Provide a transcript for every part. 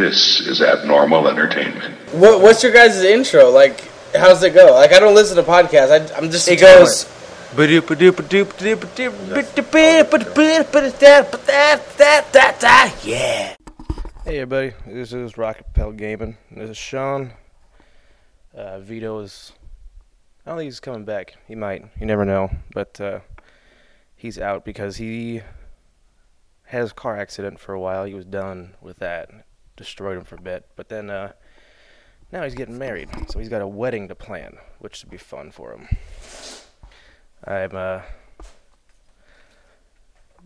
This is abnormal entertainment. What, what's your guys' intro? Like, how's it go? Like, I don't listen to podcasts. I, I'm just. It goes. Yeah. Hey everybody, this is Rocket Pell Gaming. This is Sean. Uh, Vito is. I don't think he's coming back. He might. You never know. But uh, he's out because he had his car accident for a while. He was done with that. Destroyed him for a bit. But then uh, now he's getting married. So he's got a wedding to plan, which should be fun for him. I'm uh,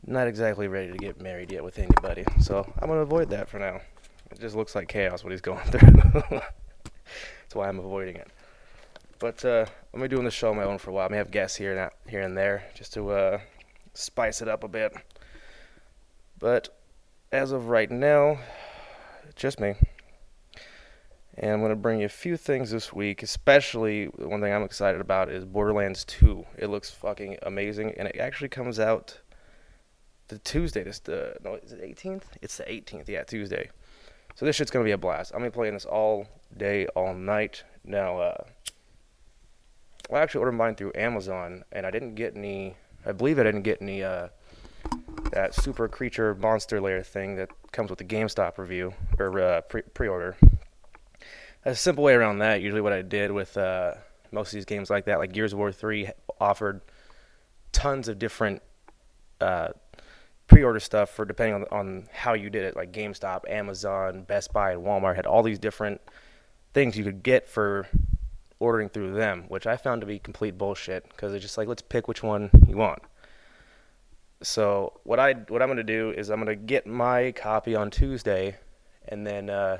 not exactly ready to get married yet with anybody, so I'm gonna avoid that for now. It just looks like chaos what he's going through. That's why I'm avoiding it. But uh, I'm gonna be doing the show on my own for a while. I may have guests here and here and there just to uh, spice it up a bit. But as of right now, just me. And I'm going to bring you a few things this week, especially one thing I'm excited about is Borderlands 2. It looks fucking amazing, and it actually comes out the Tuesday. This the no, is it 18th? It's the 18th. Yeah, Tuesday. So this shit's gonna be a blast. I'm gonna be playing this all day, all night. Now, uh, I actually ordered mine through Amazon, and I didn't get any. I believe I didn't get any uh, that super creature monster layer thing that comes with the GameStop review or uh, pre- pre-order. A simple way around that. Usually, what I did with uh, most of these games like that, like Gears of War 3, offered tons of different uh, pre-order stuff for depending on on how you did it. Like GameStop, Amazon, Best Buy, and Walmart had all these different things you could get for ordering through them, which I found to be complete bullshit because it's just like let's pick which one you want. So what I what I'm gonna do is I'm gonna get my copy on Tuesday, and then uh,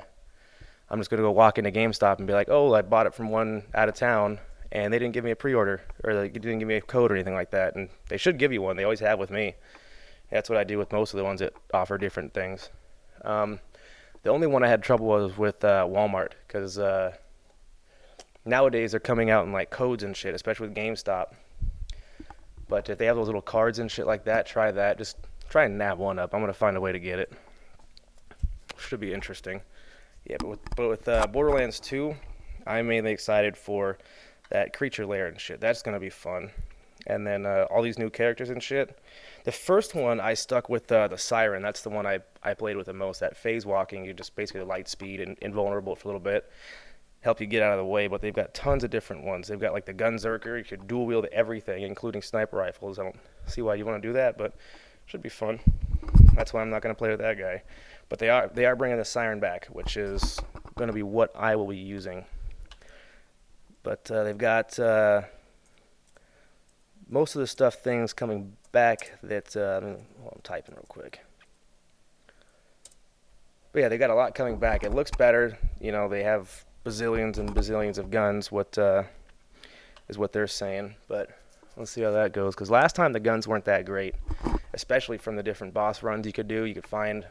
I'm just gonna go walk into GameStop and be like, oh, I bought it from one out of town, and they didn't give me a pre-order or they didn't give me a code or anything like that, and they should give you one. They always have with me. That's what I do with most of the ones that offer different things. Um, the only one I had trouble was with uh, Walmart because uh, nowadays they're coming out in like codes and shit, especially with GameStop. But if they have those little cards and shit like that, try that. Just try and nab one up. I'm gonna find a way to get it. Should be interesting. Yeah, but with but with uh, Borderlands 2, I'm mainly excited for that creature lair and shit. That's gonna be fun. And then uh, all these new characters and shit. The first one I stuck with uh, the Siren. That's the one I, I played with the most. That phase walking, you're just basically light speed and invulnerable for a little bit, help you get out of the way. But they've got tons of different ones. They've got like the Gunzerker. You can dual wield everything, including sniper rifles. I don't see why you want to do that, but should be fun. That's why I'm not going to play with that guy. But they are they are bringing the Siren back, which is going to be what I will be using. But uh, they've got uh, most of the stuff things coming back that uh, well, I'm typing real quick. But yeah, they got a lot coming back. It looks better. You know, they have bazillions and bazillions of guns. What uh, is what they're saying? But let's see how that goes. Because last time the guns weren't that great, especially from the different boss runs you could do. You could find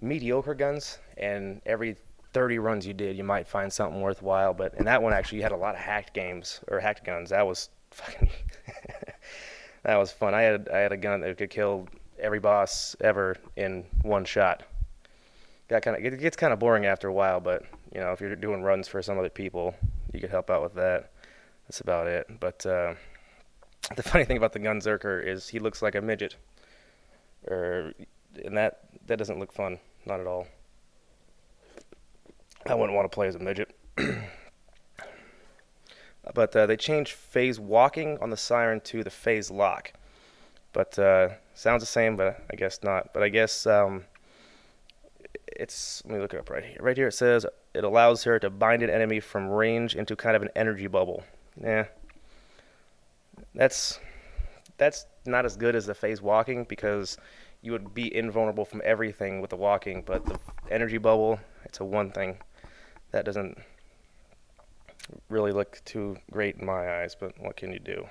mediocre guns, and every 30 runs you did, you might find something worthwhile. But in that one, actually, you had a lot of hacked games or hacked guns. That was fucking. that was fun. I had I had a gun that could kill every boss ever in one shot. Got kind of it gets kind of boring after a while, but you know if you're doing runs for some other people, you could help out with that. That's about it. But uh, the funny thing about the Gunzerker is he looks like a midget, or and that that doesn't look fun, not at all. I wouldn't want to play as a midget. but uh, they changed phase walking on the siren to the phase lock. But uh, sounds the same, but I guess not. But I guess um, it's. Let me look it up right here. Right here it says it allows her to bind an enemy from range into kind of an energy bubble. Yeah, that's that's not as good as the phase walking because you would be invulnerable from everything with the walking, but the energy bubble, it's a one thing. That doesn't really look too great in my eyes, but what can you do?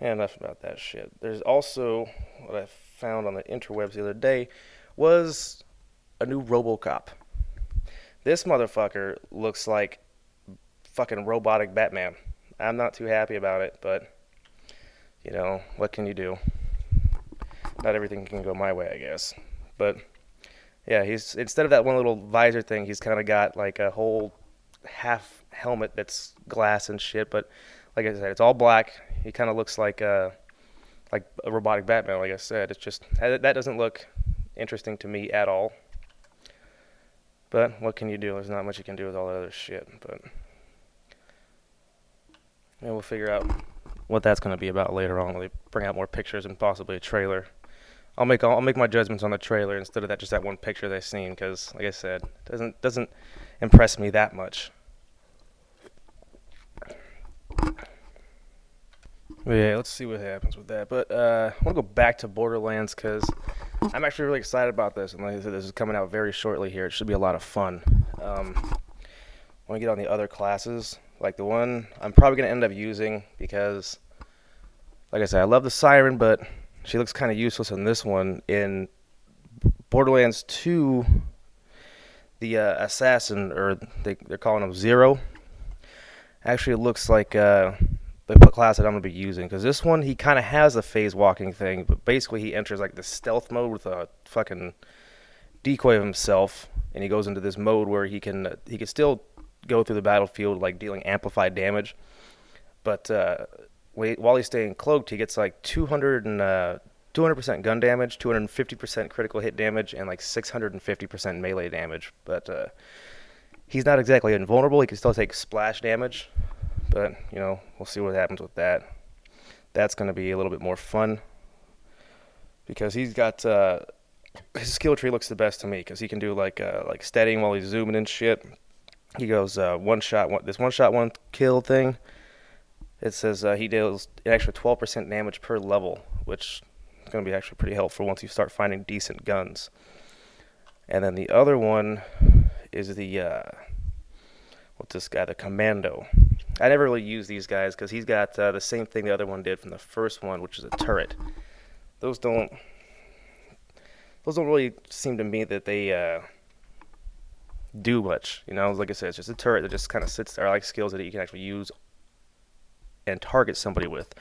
And enough about that shit. There's also what I found on the interwebs the other day was a new RoboCop. This motherfucker looks like fucking robotic Batman. I'm not too happy about it, but you know, what can you do? Not everything can go my way, I guess. But Yeah, he's instead of that one little visor thing, he's kind of got like a whole half helmet that's glass and shit. But like I said, it's all black. He kind of looks like a like a robotic Batman. Like I said, it's just that doesn't look interesting to me at all. But what can you do? There's not much you can do with all that other shit. But yeah, we'll figure out what that's going to be about later on they bring out more pictures and possibly a trailer. I'll make I'll make my judgments on the trailer instead of that just that one picture they've seen because, like I said, doesn't doesn't impress me that much. But yeah, let's see what happens with that. But uh, I want to go back to Borderlands because I'm actually really excited about this, and like I said, this is coming out very shortly here. It should be a lot of fun. Um, when we get on the other classes, like the one I'm probably gonna end up using because, like I said, I love the Siren, but she looks kind of useless in this one. In Borderlands 2, the uh, assassin, or they, they're calling him Zero, actually looks like uh, the class that I'm going to be using. Because this one, he kind of has a phase walking thing, but basically he enters like the stealth mode with a fucking decoy of himself, and he goes into this mode where he can he can still go through the battlefield like dealing amplified damage, but uh, while he's staying cloaked, he gets like 200 and uh, 200% gun damage, 250% critical hit damage, and like 650% melee damage. But uh, he's not exactly invulnerable. He can still take splash damage. But you know, we'll see what happens with that. That's going to be a little bit more fun because he's got uh, his skill tree looks the best to me because he can do like uh, like steadying while he's zooming and shit. He goes uh, one shot, one, this one shot, one kill thing it says uh, he deals an extra 12% damage per level, which is going to be actually pretty helpful once you start finding decent guns. And then the other one is the uh, what's this guy? The Commando. I never really use these guys because he's got uh, the same thing the other one did from the first one, which is a turret. Those don't those don't really seem to me that they uh, do much. You know, like I said, it's just a turret that just kind of sits there. I like skills that you can actually use and target somebody with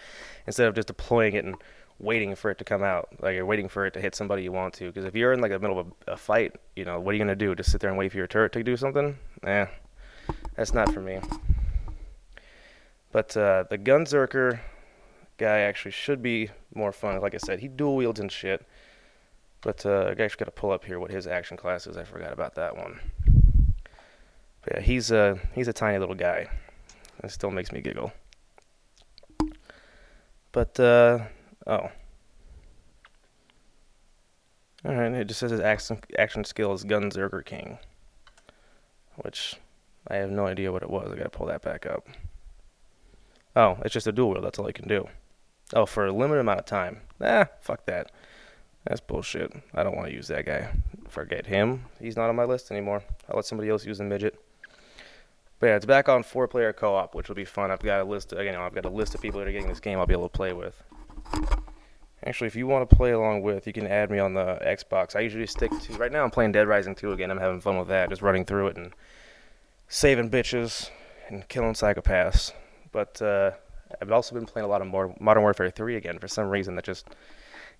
instead of just deploying it and waiting for it to come out like you're waiting for it to hit somebody you want to because if you're in like the middle of a, a, fight you know what are you going to do just sit there and wait for your turret to do something eh that's not for me but uh, the gunzerker guy actually should be more fun like i said he dual wields and shit but uh, i actually got to pull up here what his action class is i forgot about that one but yeah he's a he's a tiny little guy it still makes me giggle but, uh, oh. Alright, it just says his action, action skill is Gunzerking. Which, I have no idea what it was. I gotta pull that back up. Oh, it's just a dual wield, that's all he can do. Oh, for a limited amount of time. Ah, fuck that. That's bullshit. I don't want to use that guy. Forget him. He's not on my list anymore. I'll let somebody else use the midget. But yeah, it's back on four-player co-op, which will be fun. I've got a list. Of, you I've got a list of people that are getting this game. I'll be able to play with. Actually, if you want to play along with, you can add me on the Xbox. I usually stick to. Right now, I'm playing Dead Rising 2 again. I'm having fun with that, just running through it and saving bitches and killing psychopaths. But uh, I've also been playing a lot of more Modern Warfare 3 again for some reason. That just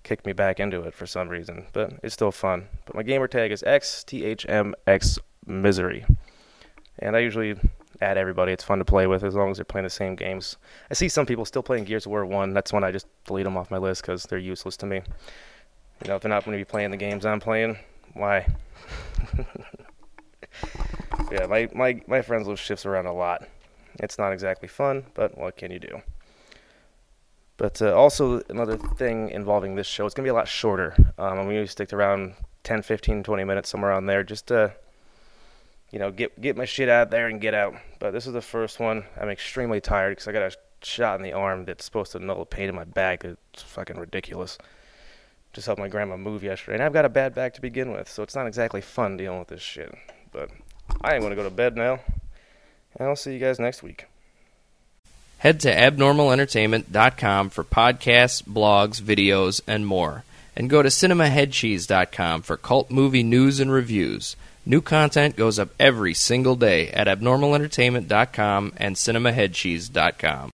kicked me back into it for some reason. But it's still fun. But my gamer tag is XTHMX Misery. And I usually add everybody. It's fun to play with as long as they're playing the same games. I see some people still playing Gears of War 1. That's when I just delete them off my list because they're useless to me. You know, if they're not going to be playing the games I'm playing, why? yeah, my, my, my friends list shifts around a lot. It's not exactly fun, but what can you do? But uh, also, another thing involving this show, it's going to be a lot shorter. Um, I'm going to stick to around 10, 15, 20 minutes, somewhere on there, just to you know, get get my shit out there and get out. But this is the first one. I'm extremely tired because I got a shot in the arm that's supposed to null the pain in my back. It's fucking ridiculous. Just helped my grandma move yesterday, and I've got a bad back to begin with, so it's not exactly fun dealing with this shit. But I am gonna go to bed now, and I'll see you guys next week. Head to abnormalentertainment.com for podcasts, blogs, videos, and more. And go to cinemaheadcheese.com for cult movie news and reviews. New content goes up every single day at abnormalentertainment.com and cinemaheadcheese.com.